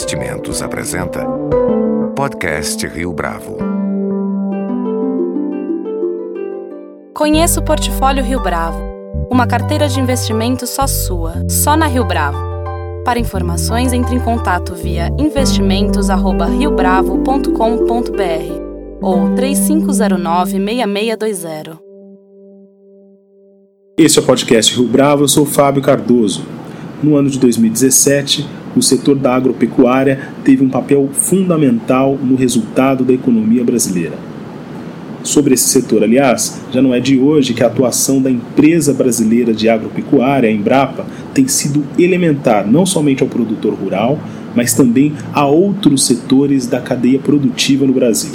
Investimentos apresenta Podcast Rio Bravo. Conheça o Portfólio Rio Bravo, uma carteira de investimentos só sua, só na Rio Bravo. Para informações, entre em contato via investimentos@riobravo.com.br ou 3509-6620. Este é o podcast Rio Bravo, eu sou Fábio Cardoso. No ano de 2017, o setor da agropecuária teve um papel fundamental no resultado da economia brasileira. Sobre esse setor, aliás, já não é de hoje que a atuação da empresa brasileira de agropecuária, a Embrapa, tem sido elementar não somente ao produtor rural, mas também a outros setores da cadeia produtiva no Brasil.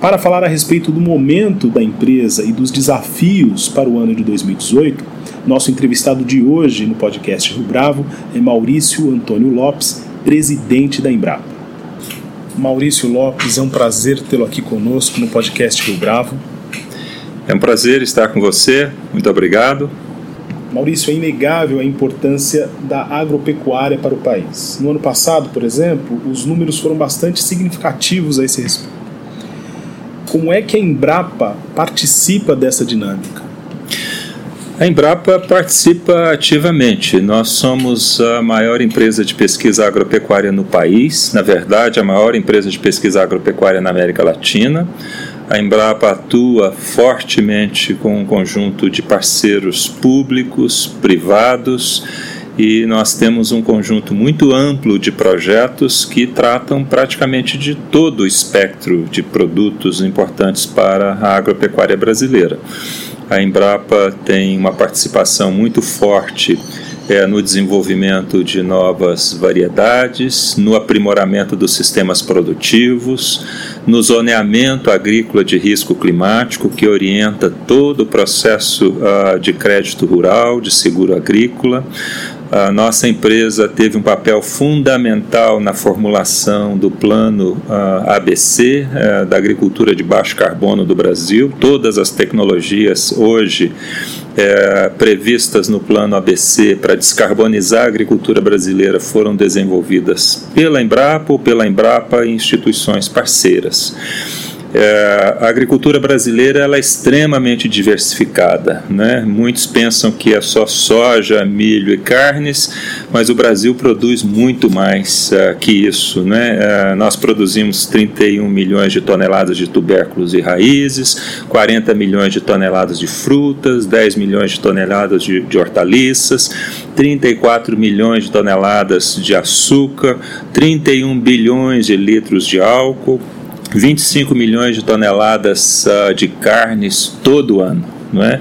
Para falar a respeito do momento da empresa e dos desafios para o ano de 2018, nosso entrevistado de hoje no podcast Rio Bravo é Maurício Antônio Lopes, presidente da Embrapa. Maurício Lopes, é um prazer tê-lo aqui conosco no podcast Rio Bravo. É um prazer estar com você, muito obrigado. Maurício, é inegável a importância da agropecuária para o país. No ano passado, por exemplo, os números foram bastante significativos a esse respeito. Como é que a Embrapa participa dessa dinâmica? A Embrapa participa ativamente. Nós somos a maior empresa de pesquisa agropecuária no país, na verdade, a maior empresa de pesquisa agropecuária na América Latina. A Embrapa atua fortemente com um conjunto de parceiros públicos, privados e nós temos um conjunto muito amplo de projetos que tratam praticamente de todo o espectro de produtos importantes para a agropecuária brasileira. A Embrapa tem uma participação muito forte é, no desenvolvimento de novas variedades, no aprimoramento dos sistemas produtivos, no zoneamento agrícola de risco climático, que orienta todo o processo uh, de crédito rural, de seguro agrícola, a nossa empresa teve um papel fundamental na formulação do plano ABC uh, da agricultura de baixo carbono do Brasil. Todas as tecnologias hoje uh, previstas no plano ABC para descarbonizar a agricultura brasileira foram desenvolvidas pela Embrapa ou pela Embrapa e instituições parceiras. É, a agricultura brasileira ela é extremamente diversificada. Né? Muitos pensam que é só soja, milho e carnes, mas o Brasil produz muito mais uh, que isso. Né? Uh, nós produzimos 31 milhões de toneladas de tubérculos e raízes, 40 milhões de toneladas de frutas, 10 milhões de toneladas de, de hortaliças, 34 milhões de toneladas de açúcar, 31 bilhões de litros de álcool. 25 milhões de toneladas uh, de carnes todo ano, não é?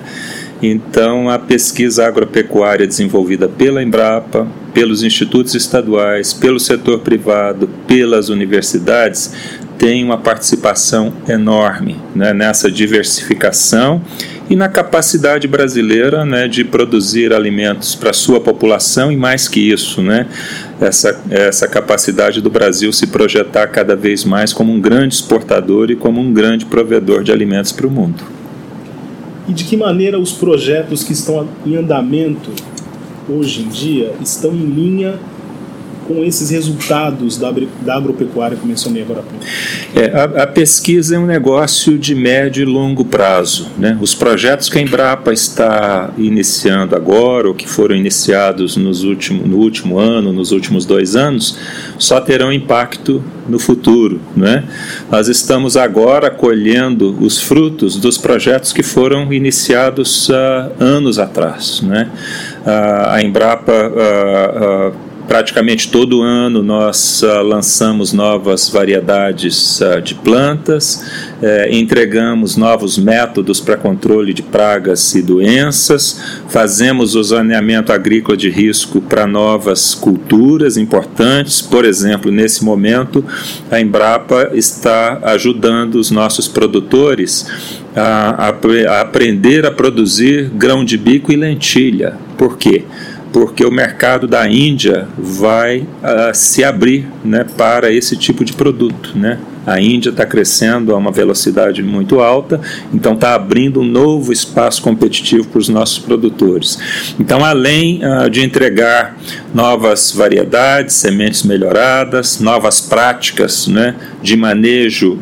Então, a pesquisa agropecuária desenvolvida pela Embrapa, pelos institutos estaduais, pelo setor privado, pelas universidades, tem uma participação enorme né, nessa diversificação e na capacidade brasileira né, de produzir alimentos para sua população e mais que isso, né, essa, essa capacidade do Brasil se projetar cada vez mais como um grande exportador e como um grande provedor de alimentos para o mundo. E de que maneira os projetos que estão em andamento hoje em dia estão em linha com esses resultados da, da agropecuária que eu mencionei agora há pouco? É, a, a, pesquisa é um negócio de médio e longo prazo. Né? Os projetos que a Embrapa está iniciando agora, ou que foram iniciados nos último, no último ano, nos últimos dois anos, só terão impacto no futuro. Né? Nós estamos agora colhendo os frutos dos projetos que foram iniciados uh, anos atrás. Né? Uh, a Embrapa. Praticamente todo ano nós uh, lançamos novas variedades uh, de plantas, uh, entregamos novos métodos para controle de pragas e doenças, fazemos o zoneamento agrícola de risco para novas culturas importantes. Por exemplo, nesse momento, a Embrapa está ajudando os nossos produtores a, a, a aprender a produzir grão de bico e lentilha. Por quê? Porque o mercado da Índia vai uh, se abrir né, para esse tipo de produto. Né? A Índia está crescendo a uma velocidade muito alta, então está abrindo um novo espaço competitivo para os nossos produtores. Então, além uh, de entregar novas variedades, sementes melhoradas, novas práticas né, de manejo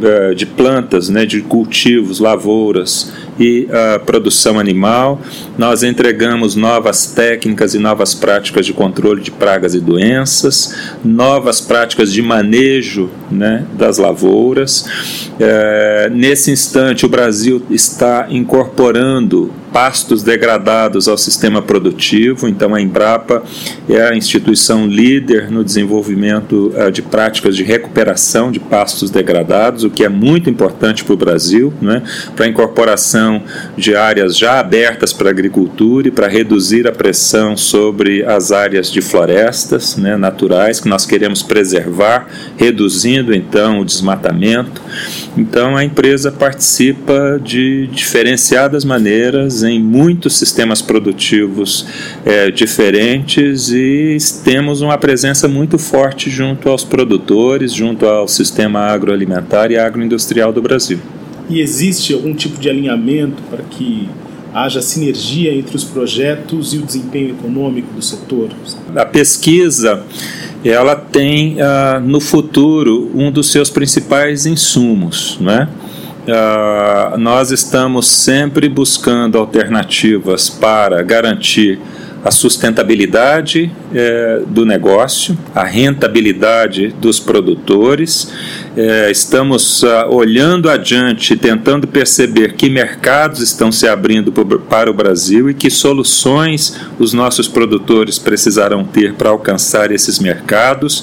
uh, de plantas, né, de cultivos, lavouras, e a produção animal. Nós entregamos novas técnicas e novas práticas de controle de pragas e doenças, novas práticas de manejo né, das lavouras. É, nesse instante, o Brasil está incorporando pastos degradados ao sistema produtivo. Então, a Embrapa é a instituição líder no desenvolvimento uh, de práticas de recuperação de pastos degradados, o que é muito importante para o Brasil, né, para a incorporação de áreas já abertas para a agricultura e para reduzir a pressão sobre as áreas de florestas né, naturais que nós queremos preservar, reduzindo então o desmatamento. Então, a empresa participa de diferenciadas maneiras em muitos sistemas produtivos é, diferentes e temos uma presença muito forte junto aos produtores, junto ao sistema agroalimentar e agroindustrial do Brasil. E existe algum tipo de alinhamento para que haja sinergia entre os projetos e o desempenho econômico do setor? A pesquisa ela tem uh, no futuro um dos seus principais insumos, né? Uh, nós estamos sempre buscando alternativas para garantir a sustentabilidade é, do negócio, a rentabilidade dos produtores. É, estamos ah, olhando adiante, tentando perceber que mercados estão se abrindo para o Brasil e que soluções os nossos produtores precisarão ter para alcançar esses mercados.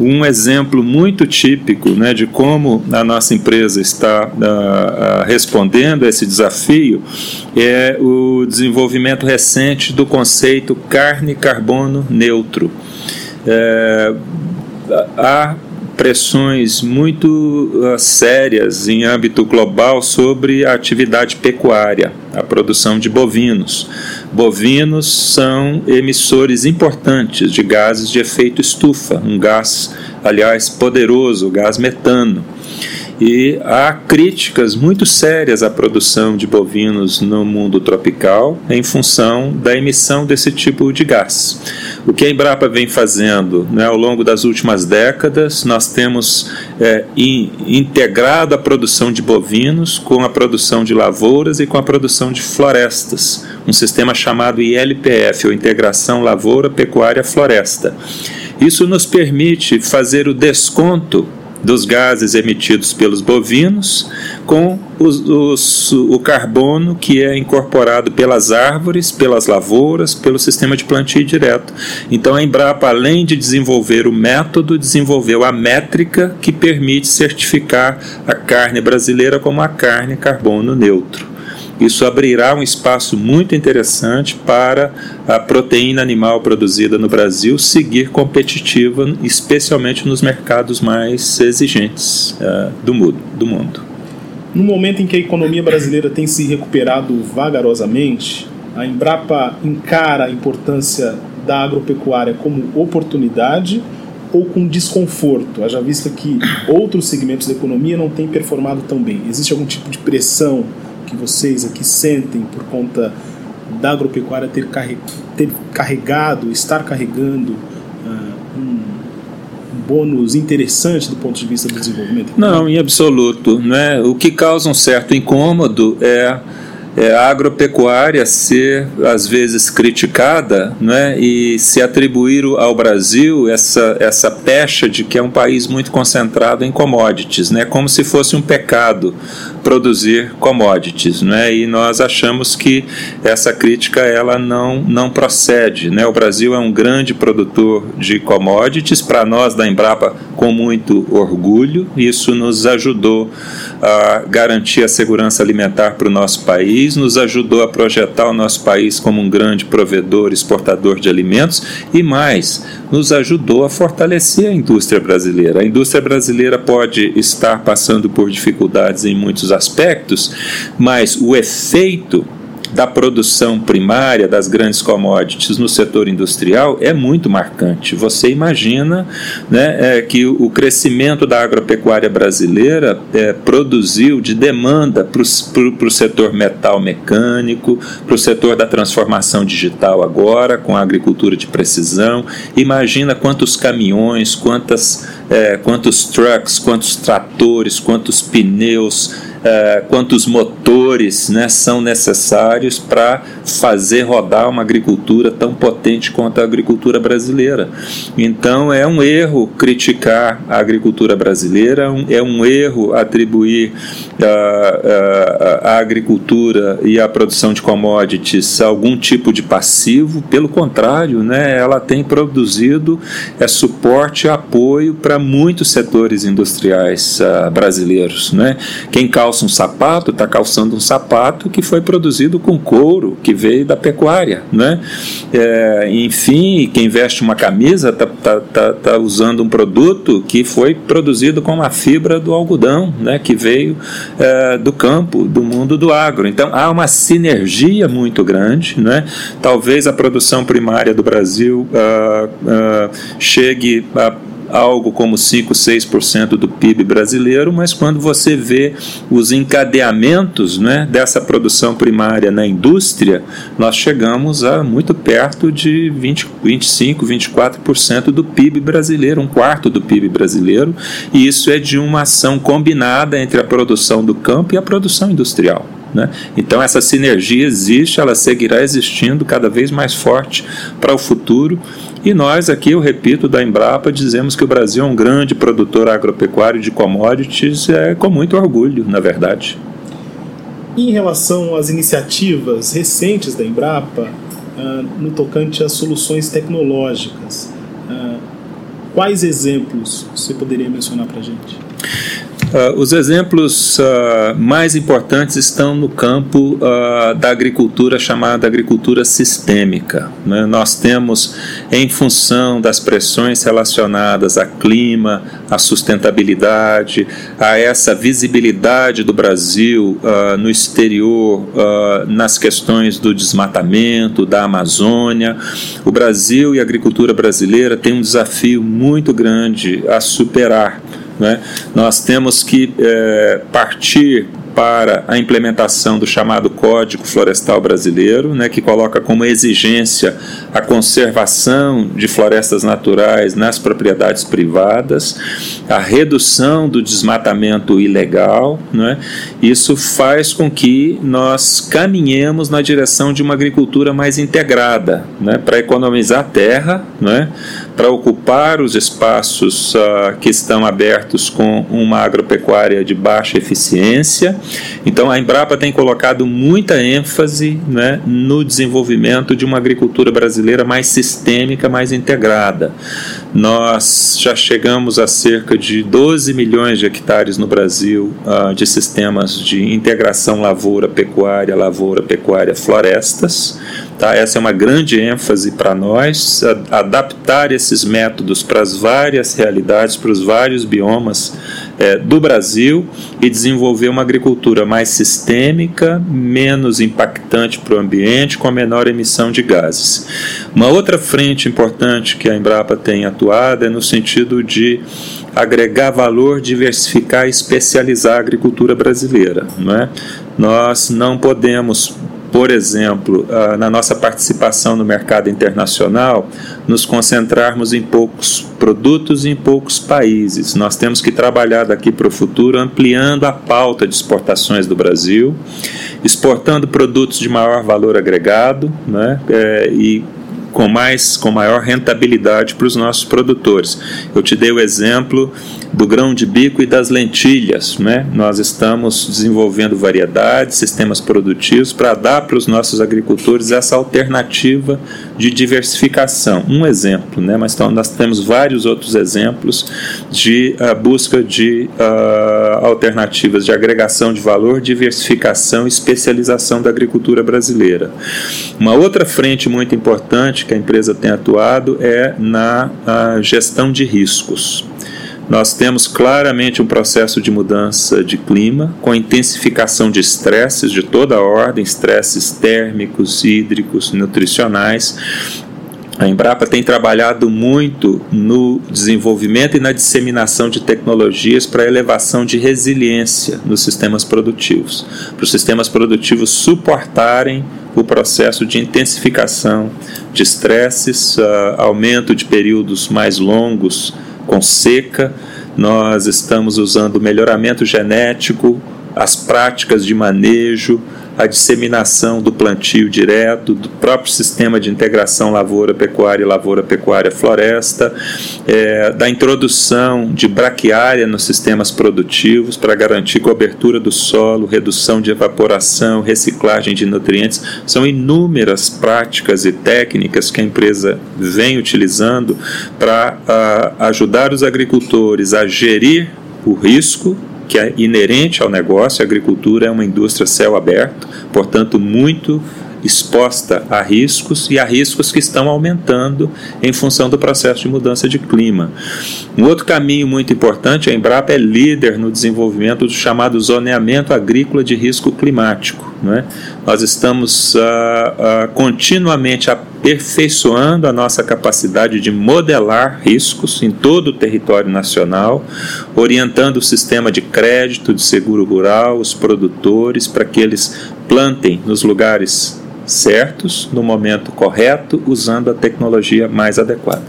Um exemplo muito típico né, de como a nossa empresa está uh, respondendo a esse desafio é o desenvolvimento recente do conceito carne carbono neutro. É, há pressões muito uh, sérias em âmbito global sobre a atividade pecuária, a produção de bovinos. Bovinos são emissores importantes de gases de efeito estufa, um gás, aliás, poderoso, o gás metano e há críticas muito sérias à produção de bovinos no mundo tropical em função da emissão desse tipo de gás. O que a Embrapa vem fazendo né, ao longo das últimas décadas, nós temos é, in, integrado a produção de bovinos com a produção de lavouras e com a produção de florestas, um sistema chamado ILPF, ou Integração Lavoura Pecuária Floresta. Isso nos permite fazer o desconto dos gases emitidos pelos bovinos com os, os, o carbono que é incorporado pelas árvores, pelas lavouras, pelo sistema de plantio direto. Então a Embrapa, além de desenvolver o método, desenvolveu a métrica que permite certificar a carne brasileira como a carne carbono neutro. Isso abrirá um espaço muito interessante para a proteína animal produzida no Brasil seguir competitiva, especialmente nos mercados mais exigentes uh, do, mundo, do mundo. No momento em que a economia brasileira tem se recuperado vagarosamente, a Embrapa encara a importância da agropecuária como oportunidade ou com desconforto, haja vista que outros segmentos da economia não têm performado tão bem? Existe algum tipo de pressão que vocês aqui sentem por conta da agropecuária ter, carre, ter carregado, estar carregando uh, um, bônus interessante do ponto de vista do desenvolvimento? Não, em absoluto. Né? O que causa um certo incômodo é é, a agropecuária ser às vezes criticada né, e se atribuir ao Brasil essa, essa pecha de que é um país muito concentrado em commodities, né, como se fosse um pecado produzir commodities, né? E nós achamos que essa crítica ela não não procede, né? O Brasil é um grande produtor de commodities para nós da Embrapa com muito orgulho. Isso nos ajudou a garantir a segurança alimentar para o nosso país, nos ajudou a projetar o nosso país como um grande provedor, exportador de alimentos e mais, nos ajudou a fortalecer a indústria brasileira. A indústria brasileira pode estar passando por dificuldades em muitos aspectos, mas o efeito da produção primária das grandes commodities no setor industrial é muito marcante. Você imagina né, é, que o crescimento da agropecuária brasileira é, produziu de demanda para o setor metal mecânico, para o setor da transformação digital agora, com a agricultura de precisão. Imagina quantos caminhões, quantas, é, quantos trucks, quantos tratores, quantos pneus uh, quantos motores né, são necessários para fazer rodar uma agricultura tão potente quanto a agricultura brasileira. Então é um erro criticar a agricultura brasileira, é um erro atribuir uh, uh, a agricultura e a produção de commodities a algum tipo de passivo, pelo contrário, né, ela tem produzido é, suporte e apoio para muitos setores industriais uh, brasileiros. Né? Quem causa calça um sapato, está calçando um sapato que foi produzido com couro, que veio da pecuária. Né? É, enfim, quem veste uma camisa está tá, tá, tá usando um produto que foi produzido com a fibra do algodão, né? que veio é, do campo, do mundo do agro. Então há uma sinergia muito grande. Né? Talvez a produção primária do Brasil uh, uh, chegue a algo como 5, 6% do PIB brasileiro, mas quando você vê os encadeamentos né, dessa produção primária na indústria, nós chegamos a muito perto de 20, 25, 24% do PIB brasileiro, um quarto do PIB brasileiro, e isso é de uma ação combinada entre a produção do campo e a produção industrial. Né? Então, essa sinergia existe, ela seguirá existindo cada vez mais forte para o futuro. E nós aqui, eu repito, da Embrapa, dizemos que o Brasil é um grande produtor agropecuário de commodities, é, com muito orgulho, na verdade. Em relação às iniciativas recentes da Embrapa, uh, no tocante às soluções tecnológicas, uh, quais exemplos você poderia mencionar para a gente? Uh, os exemplos uh, mais importantes estão no campo uh, da agricultura chamada agricultura sistêmica. Né? Nós temos, em função das pressões relacionadas a clima, a sustentabilidade, a essa visibilidade do Brasil no exterior, nas questões do desmatamento, da Amazônia, o Brasil e a agricultura brasileira têm um desafio muito grande a superar né? Nós temos que é, partir para a implementação do chamado Código Florestal Brasileiro, né, que coloca como exigência a conservação de florestas naturais nas propriedades privadas, a redução do desmatamento ilegal. Né, isso faz com que nós caminhemos na direção de uma agricultura mais integrada, né, para economizar terra, né, para ocupar os espaços uh, que estão abertos com uma agropecuária de baixa eficiência então a Embrapa tem colocado muita ênfase né, no desenvolvimento de uma agricultura brasileira mais sistêmica, mais integrada. Nós já chegamos a cerca de 12 milhões de hectares no Brasil uh, de sistemas de integração lavoura-pecuária, lavoura-pecuária-florestas. Tá? Essa é uma grande ênfase para nós, adaptar esses métodos para as várias realidades, para os vários biomas é, do Brasil e desenvolver uma agricultura mais sistêmica, menos impactante para o ambiente, com a menor emissão de gases. Uma outra frente importante que a Embrapa tem atuado é no sentido de agregar valor, diversificar e especializar a agricultura brasileira. Não é? Nós não podemos por exemplo, ah, na nossa participação no mercado internacional, nos concentrarmos em poucos produtos e em poucos países. Nós temos que trabalhar daqui para o futuro ampliando a pauta de exportações do Brasil, exportando produtos de maior valor agregado né, é, e com mais com maior rentabilidade para os nossos produtores. Eu te dei o exemplo do grão de bico e das lentilhas, né? Nós estamos desenvolvendo variedades, sistemas produtivos para dar para os nossos agricultores essa alternativa de diversificação. Um exemplo, né? Mas então, nós temos vários outros exemplos de uh, busca de uh, alternativas de agregação de valor, diversificação e especialização da agricultura brasileira. Uma outra frente muito importante que a empresa tem atuado é na gestão de riscos. Nós temos claramente um processo de mudança de clima, com intensificação de estresses de toda a ordem, estresses térmicos, hídricos, nutricionais, a Embrapa tem trabalhado muito no desenvolvimento e na disseminação de tecnologias para elevação de resiliência nos sistemas produtivos, para os sistemas produtivos suportarem o processo de intensificação de estresses, uh, aumento de períodos mais longos com seca. Nós estamos usando melhoramento genético, as práticas de manejo, a disseminação do plantio direto, do próprio sistema de integração lavoura-pecuária e lavoura-pecuária-floresta, é, da introdução de braquiária nos sistemas produtivos para garantir cobertura do solo, redução de evaporação, reciclagem de nutrientes. São inúmeras práticas e técnicas que a empresa vem utilizando para uh, ajudar os agricultores a gerir o risco que é inerente ao negócio. A agricultura é uma indústria céu aberto, portanto, muito exposta a riscos e a riscos que estão aumentando em função do processo de mudança de clima. Um outro caminho muito importante, a Embrapa é líder no desenvolvimento do chamado zoneamento agrícola de risco climático. Né? Nós estamos uh, uh, continuamente aperfeiçoando a nossa capacidade de modelar riscos em todo o território nacional, orientando o sistema de crédito, de seguro rural, os produtores, para que eles plantem nos lugares certos, no momento correto, usando a tecnologia mais adequada.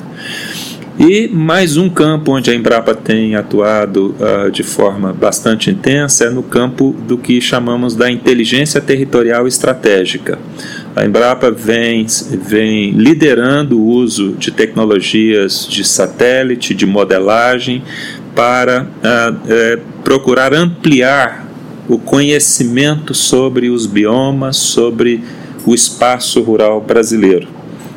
E mais um campo onde a Embrapa tem atuado uh, de forma bastante intensa é no campo do que chamamos da inteligência territorial estratégica. A Embrapa vem, vem liderando o uso de tecnologias de satélite, de modelagem, para uh, uh, procurar ampliar o conhecimento sobre os biomas, sobre o espaço rural brasileiro.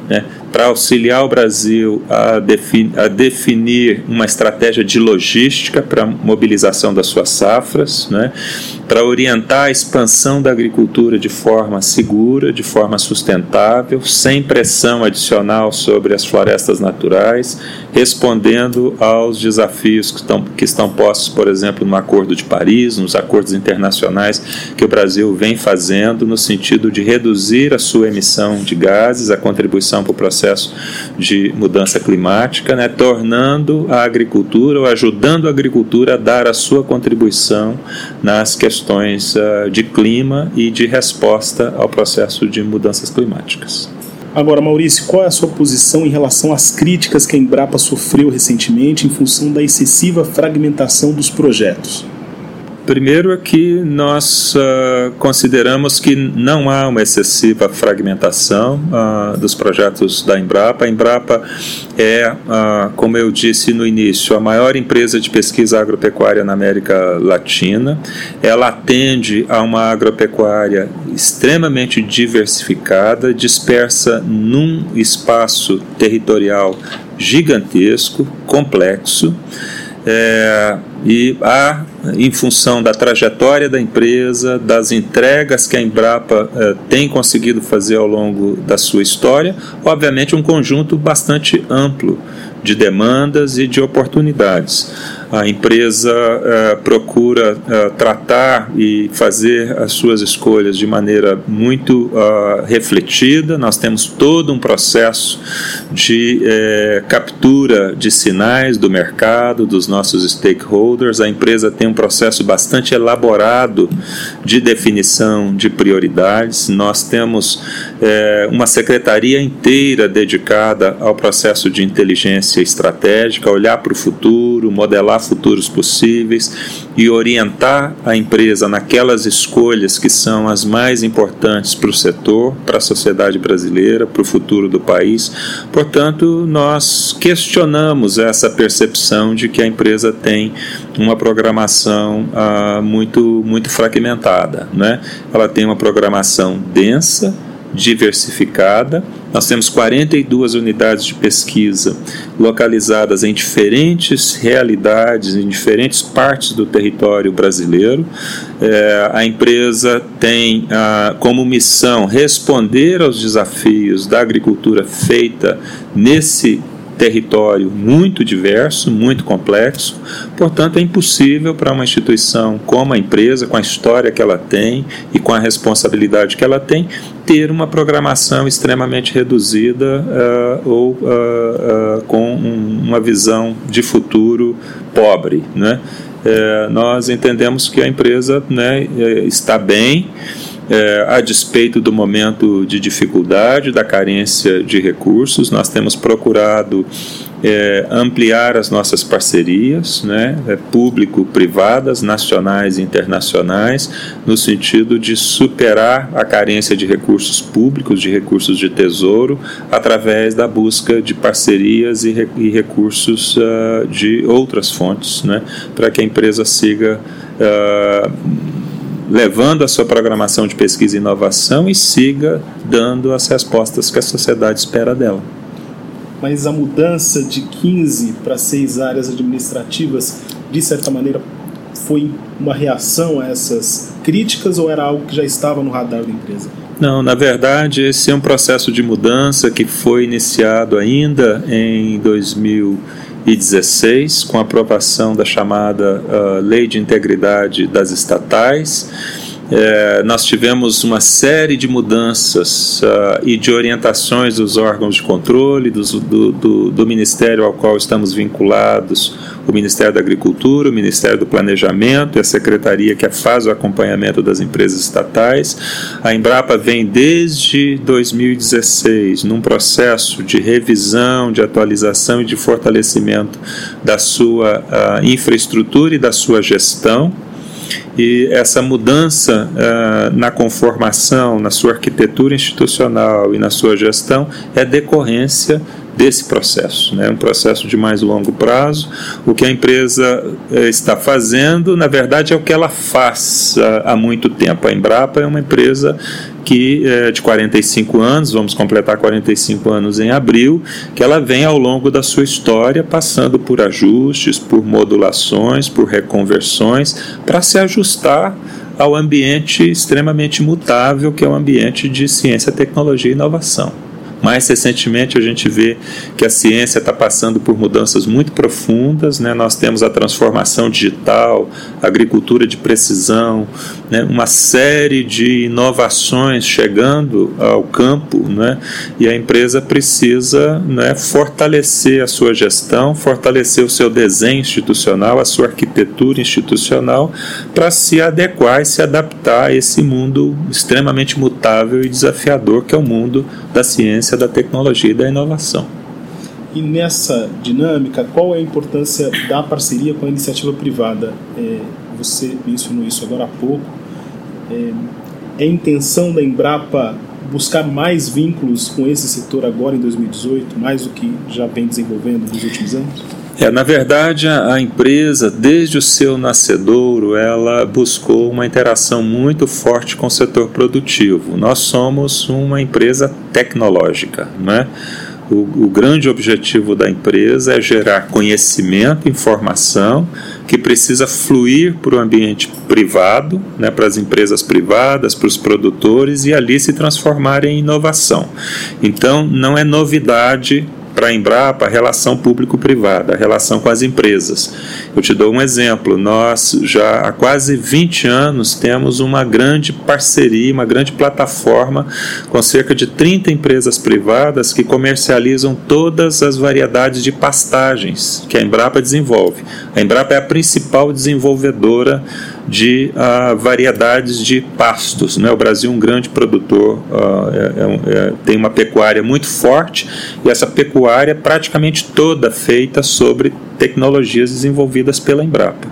Né? Para auxiliar o Brasil a, defini a, definir uma estratégia de logística para mobilização das suas safras, né? para orientar a expansão da agricultura de forma segura, de forma sustentável, sem pressão adicional sobre as florestas naturais, respondendo aos desafios que estão, que estão postos, por exemplo, no Acordo de Paris, nos acordos internacionais que o Brasil vem fazendo no sentido de reduzir a sua emissão de gases, a contribuição para o processo de mudança climática, né, tornando a agricultura ou ajudando a agricultura a dar a sua contribuição nas questões uh, de clima e de resposta ao processo de mudanças climáticas. Agora, Maurício, qual é a sua posição em relação às críticas que a Embrapa sofreu recentemente em função da excessiva fragmentação dos projetos? Primeiro é que nós uh, consideramos que não há uma excessiva fragmentação uh, dos projetos da Embrapa. A Embrapa é, uh, como eu disse no início, a maior empresa de pesquisa agropecuária na América Latina. Ela atende a uma agropecuária extremamente diversificada, dispersa num espaço territorial gigantesco, complexo. É, e há, em função da trajetória da empresa, das entregas que a Embrapa eh, tem conseguido fazer ao longo da sua história, obviamente um conjunto bastante amplo de demandas e de oportunidades a empresa uh, procura uh, tratar e fazer as suas escolhas de maneira muito uh, refletida. Nós temos todo um processo de eh, captura de sinais do mercado, dos nossos stakeholders. A empresa tem um processo bastante elaborado de definição de prioridades. Nós temos uma secretaria inteira dedicada ao processo de inteligência estratégica, olhar para o futuro, modelar futuros possíveis e orientar a empresa naquelas escolhas que são as mais importantes para o setor, para a sociedade brasileira, para o futuro do país. Portanto, nós questionamos essa percepção de que a empresa tem uma programação ah, muito, muito fragmentada. Né? Ela tem uma programação densa, diversificada. Nós temos 42 unidades de pesquisa localizadas em diferentes realidades, em diferentes partes do território brasileiro. É, a empresa tem ah, como missão responder aos desafios da agricultura feita nesse território muito diverso, muito complexo, portanto, é impossível para uma instituição como a empresa, com a história que ela tem e com a responsabilidade que ela tem, ter uma programação extremamente reduzida uh, ou uh, uh, com um, uma visão de futuro pobre. Né? Nós entendemos que a empresa né, está bem é, a despeito do momento de dificuldade, da carência de recursos, nós temos procurado é, ampliar as nossas parcerias, né, é, público-privadas, nacionais e internacionais, no sentido de superar a carência de recursos públicos, de recursos de tesouro, através da busca de parcerias e, e recursos uh, de outras fontes, né, para que a empresa siga. Uh, levando a sua programação de pesquisa e inovação e siga dando as respostas que a sociedade espera dela. Mas a mudança de 15 para 6 áreas administrativas, de certa maneira, foi uma reação a essas críticas ou era algo que já estava no radar da empresa? Não, na verdade, esse é um processo de mudança que foi iniciado ainda em 2000 2016, com a aprovação da chamada uh, Lei de Integridade das Estatais. É, nós tivemos uma série de mudanças uh, e de orientações dos órgãos de controle, do, do, do, Ministério ao qual estamos vinculados, o Ministério da Agricultura, o Ministério do Planejamento e a Secretaria que faz o acompanhamento das empresas estatais. A Embrapa vem desde 2016 num processo de revisão, de atualização e de fortalecimento da sua uh, infraestrutura e da sua gestão e essa mudança uh, na conformação, na sua arquitetura institucional e na sua gestão é decorrência desse processo, né? um processo de mais longo prazo. O que a empresa eh, está fazendo, na verdade, é o que ela faz há, muito tempo. A Embrapa é uma empresa que é de 45 anos, vamos completar 45 anos em abril, que ela vem ao longo da sua história passando por ajustes, por modulações, por reconversões, para se ajustar ao ambiente extremamente mutável que é o ambiente de ciência, tecnologia e inovação. Mais recentemente, a gente vê que a ciência está passando por mudanças muito profundas. Né? Nós temos a transformação digital, agricultura de precisão, né? uma série de inovações chegando ao campo, né? e a empresa precisa né, fortalecer a sua gestão, fortalecer o seu desenho institucional, a sua arquitetura institucional, para se adequar e se adaptar a esse mundo extremamente mutável e desafiador que é o mundo da ciência da tecnologia e da inovação. E nessa dinâmica, qual é a importância da parceria com a iniciativa privada? É, você mencionou isso agora há pouco. É, é intenção da Embrapa buscar mais vínculos com esse setor agora em 2018, mais do que já vem desenvolvendo nos últimos anos? É, na verdade, a, empresa, desde o seu nascedouro, ela buscou uma interação muito forte com o setor produtivo. Nós somos uma empresa tecnológica, né? O, o, grande objetivo da empresa é gerar conhecimento, informação que precisa fluir para o ambiente privado, né, para as empresas privadas, para os produtores e ali se transformar em inovação. Então, não é novidade para a Embrapa a relação público-privada, a relação com as empresas. Eu te dou um exemplo: nós já há quase 20 anos temos uma grande parceria, uma grande plataforma com cerca de 30 empresas privadas que comercializam todas as variedades de pastagens que a Embrapa desenvolve. A Embrapa é a principal desenvolvedora de uh, variedades de pastos. Né? O Brasil é um grande produtor, uh, é, é, tem uma pecuária muito forte e essa pecuária é praticamente toda feita sobre tecnologias desenvolvidas pela Embrapa.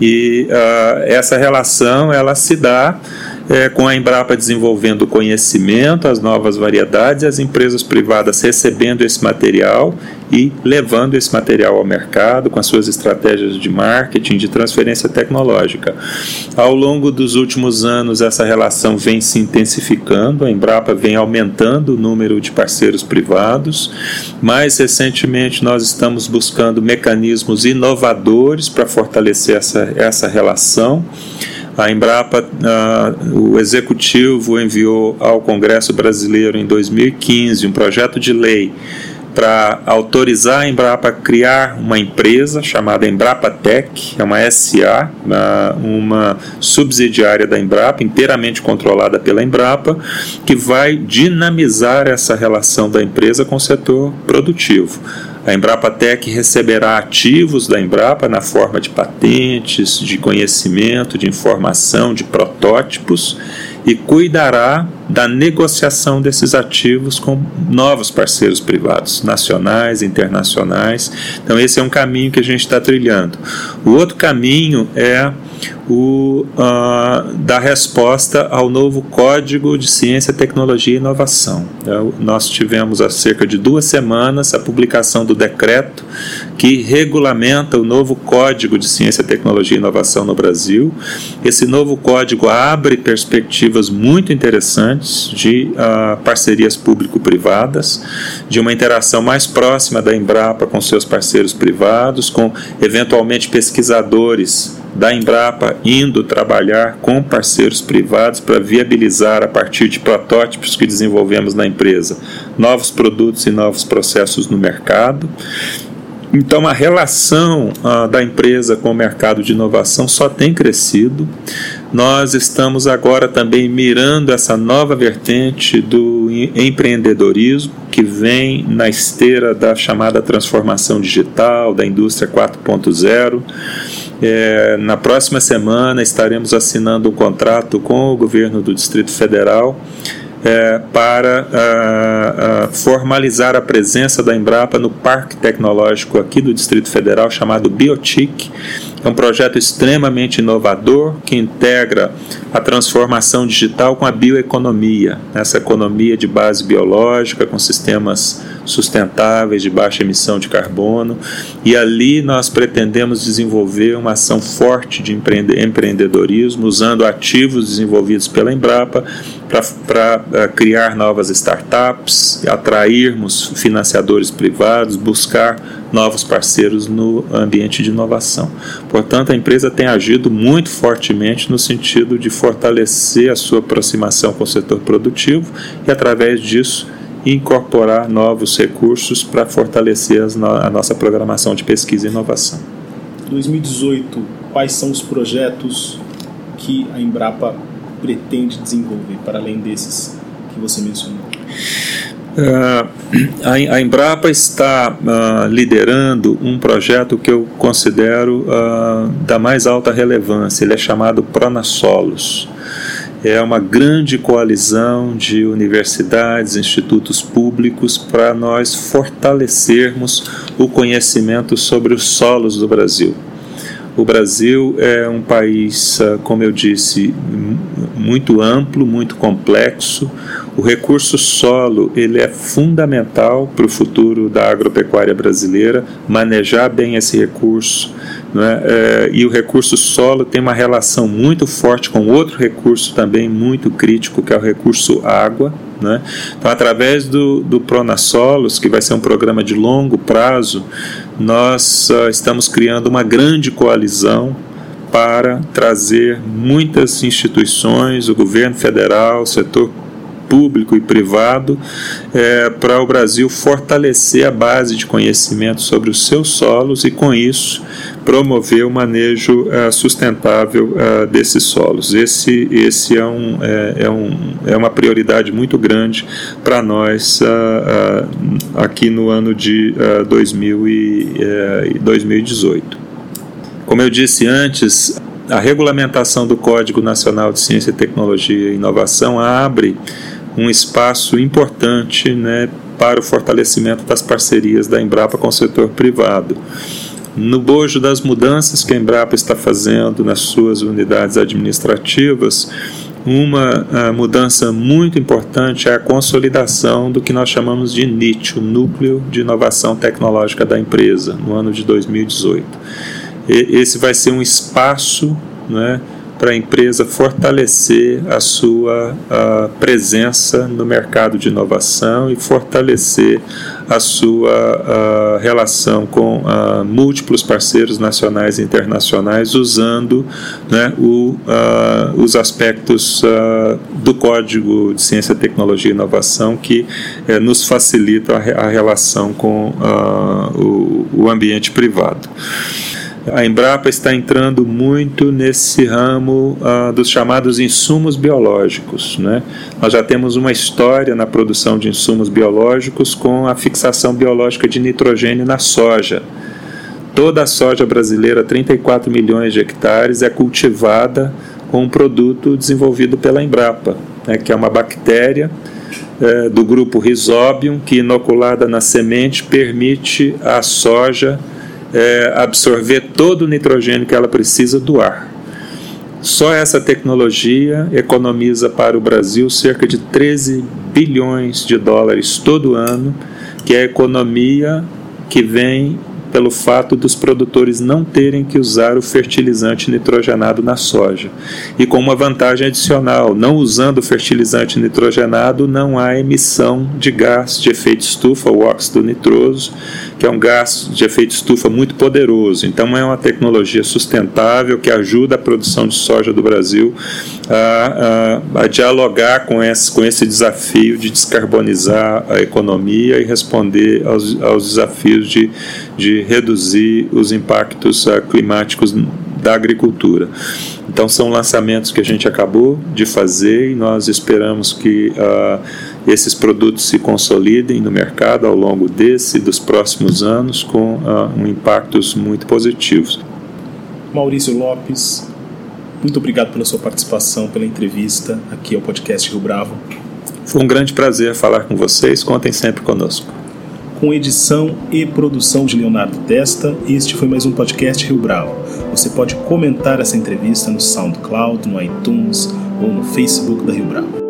E uh, essa relação ela se dá é, com a Embrapa desenvolvendo conhecimento, as novas variedades, as empresas privadas recebendo esse material e levando esse material ao mercado com as suas estratégias de marketing, de transferência tecnológica. Ao longo dos últimos anos, essa relação vem se intensificando, a Embrapa vem aumentando o número de parceiros privados. Mais recentemente, nós estamos buscando mecanismos inovadores para fortalecer essa, essa relação. A Embrapa, o executivo enviou ao Congresso Brasileiro em 2015 um projeto de lei para autorizar a Embrapa a criar uma empresa chamada Embrapa Tech, é uma SA, uma subsidiária da Embrapa, inteiramente controlada pela Embrapa, que vai dinamizar essa relação da empresa com o setor produtivo. A Embrapa Tech receberá ativos da Embrapa na forma de patentes, de conhecimento, de informação, de protótipos e cuidará da negociação desses ativos com novos parceiros privados, nacionais, internacionais. Então, esse é um caminho que a gente está trilhando. O outro caminho é o uh, da resposta ao novo Código de Ciência, Tecnologia e Inovação. Então, nós tivemos há cerca de duas semanas a publicação do decreto que regulamenta o novo Código de Ciência, Tecnologia e Inovação no Brasil. Esse novo código abre perspectivas muito interessantes de uh, parcerias público-privadas, de uma interação mais próxima da Embrapa com seus parceiros privados, com eventualmente pesquisadores da Embrapa indo trabalhar com parceiros privados para viabilizar, a partir de protótipos que desenvolvemos na empresa, novos produtos e novos processos no mercado. Então, a relação ah, da empresa com o mercado de inovação só tem crescido. Nós estamos agora também mirando essa nova vertente do empreendedorismo, que vem na esteira da chamada transformação digital, da indústria 4.0. É, na próxima semana estaremos assinando um contrato com o governo do Distrito Federal é, para a, a formalizar a presença da Embrapa no Parque Tecnológico aqui do Distrito Federal, chamado Biotic. É um projeto extremamente inovador que integra a transformação digital com a bioeconomia, essa economia de base biológica, com sistemas sustentáveis de baixa emissão de carbono. E ali nós pretendemos desenvolver uma ação forte de empreendedorismo, usando ativos desenvolvidos pela Embrapa para eh, criar novas startups, atrairmos financiadores privados, buscar novos parceiros no ambiente de inovação. Portanto, a empresa tem agido muito fortemente no sentido de fortalecer a sua aproximação com o setor produtivo e, através disso, incorporar novos recursos para fortalecer a nossa programação de pesquisa e inovação. 2018, quais são os projetos que a Embrapa pretende desenvolver, para além desses que você mencionou? Uh, a, Embrapa está uh, liderando um projeto que eu considero uh, da mais alta relevância. Ele é chamado Pronasolos. É uma grande coalizão de universidades, institutos públicos para nós fortalecermos o conhecimento sobre os solos do Brasil. O Brasil é um país, ah, como eu disse, muito amplo, muito complexo. O recurso solo ele é fundamental para o futuro da agropecuária brasileira. Manejar bem esse recurso, né? É, e o recurso solo tem uma relação muito forte com outro recurso também muito crítico que é o recurso água. Né? Então, através do, do Pronasolos, que vai ser um programa de longo prazo, nós uh, estamos criando uma grande coalizão para trazer muitas instituições, o governo federal, o setor público e privado, é, para o Brasil fortalecer a base de conhecimento sobre os seus solos e, com isso, promover o manejo uh, sustentável uh, desses solos. Esse, esse é, um, é, é, um, é uma prioridade muito grande para nós uh, aqui no ano de 2000 e, 2018. Como eu disse antes, a regulamentação do Código Nacional de Ciência, Tecnologia e Inovação abre um espaço importante né, para o fortalecimento das parcerias da Embrapa com o setor privado no bojo das mudanças que a Embrapa está fazendo nas suas unidades administrativas, uma uh, mudança muito importante é a consolidação do que nós chamamos de NIT, o Núcleo de Inovação Tecnológica da empresa, no ano de 2018. E, esse vai ser um espaço né, para a empresa fortalecer a sua a presença no mercado de inovação e fortalecer a sua a relação com a, múltiplos parceiros nacionais e internacionais, usando né, o, a, os aspectos do Código de Ciência, Tecnologia e Inovação que eh, nos facilitam a, relação com o, o ambiente privado. A Embrapa está entrando muito nesse ramo uh, dos chamados insumos biológicos. Né? Nós já temos uma história na produção de insumos biológicos com a fixação biológica de nitrogênio na soja. Toda a soja brasileira, 34 milhões de hectares, é cultivada com um produto desenvolvido pela Embrapa, né, que é uma bactéria é, do grupo Rhizobium, que inoculada na semente permite à soja é, absorver todo o nitrogênio que ela precisa do ar. Só essa tecnologia economiza para o Brasil cerca de 13 bilhões de dólares todo ano, que é a economia que vem pelo fato dos produtores não terem que usar o fertilizante nitrogenado na soja. E com uma vantagem adicional, não usando o fertilizante nitrogenado, não há emissão de gás de efeito estufa, o óxido nitroso, que é um gás de efeito estufa muito poderoso. Então é uma tecnologia sustentável que ajuda a produção de soja do Brasil a, a, a dialogar com esse, com esse desafio de descarbonizar a economia e responder aos, aos desafios de, de reduzir os impactos uh, climáticos da agricultura. Então, são lançamentos que a gente acabou de fazer e nós esperamos que uh, esses produtos se consolidem no mercado ao longo desse e dos próximos anos com uh, um impactos muito positivos. Maurício Lopes, muito obrigado pela sua participação, pela entrevista aqui ao podcast Rio Bravo. Foi um grande prazer falar com vocês. Contem sempre conosco. Com edição e produção de Leonardo Testa, este foi mais um podcast Rio Bravo. Você pode comentar essa entrevista no SoundCloud, no iTunes ou no Facebook da Rio Bravo.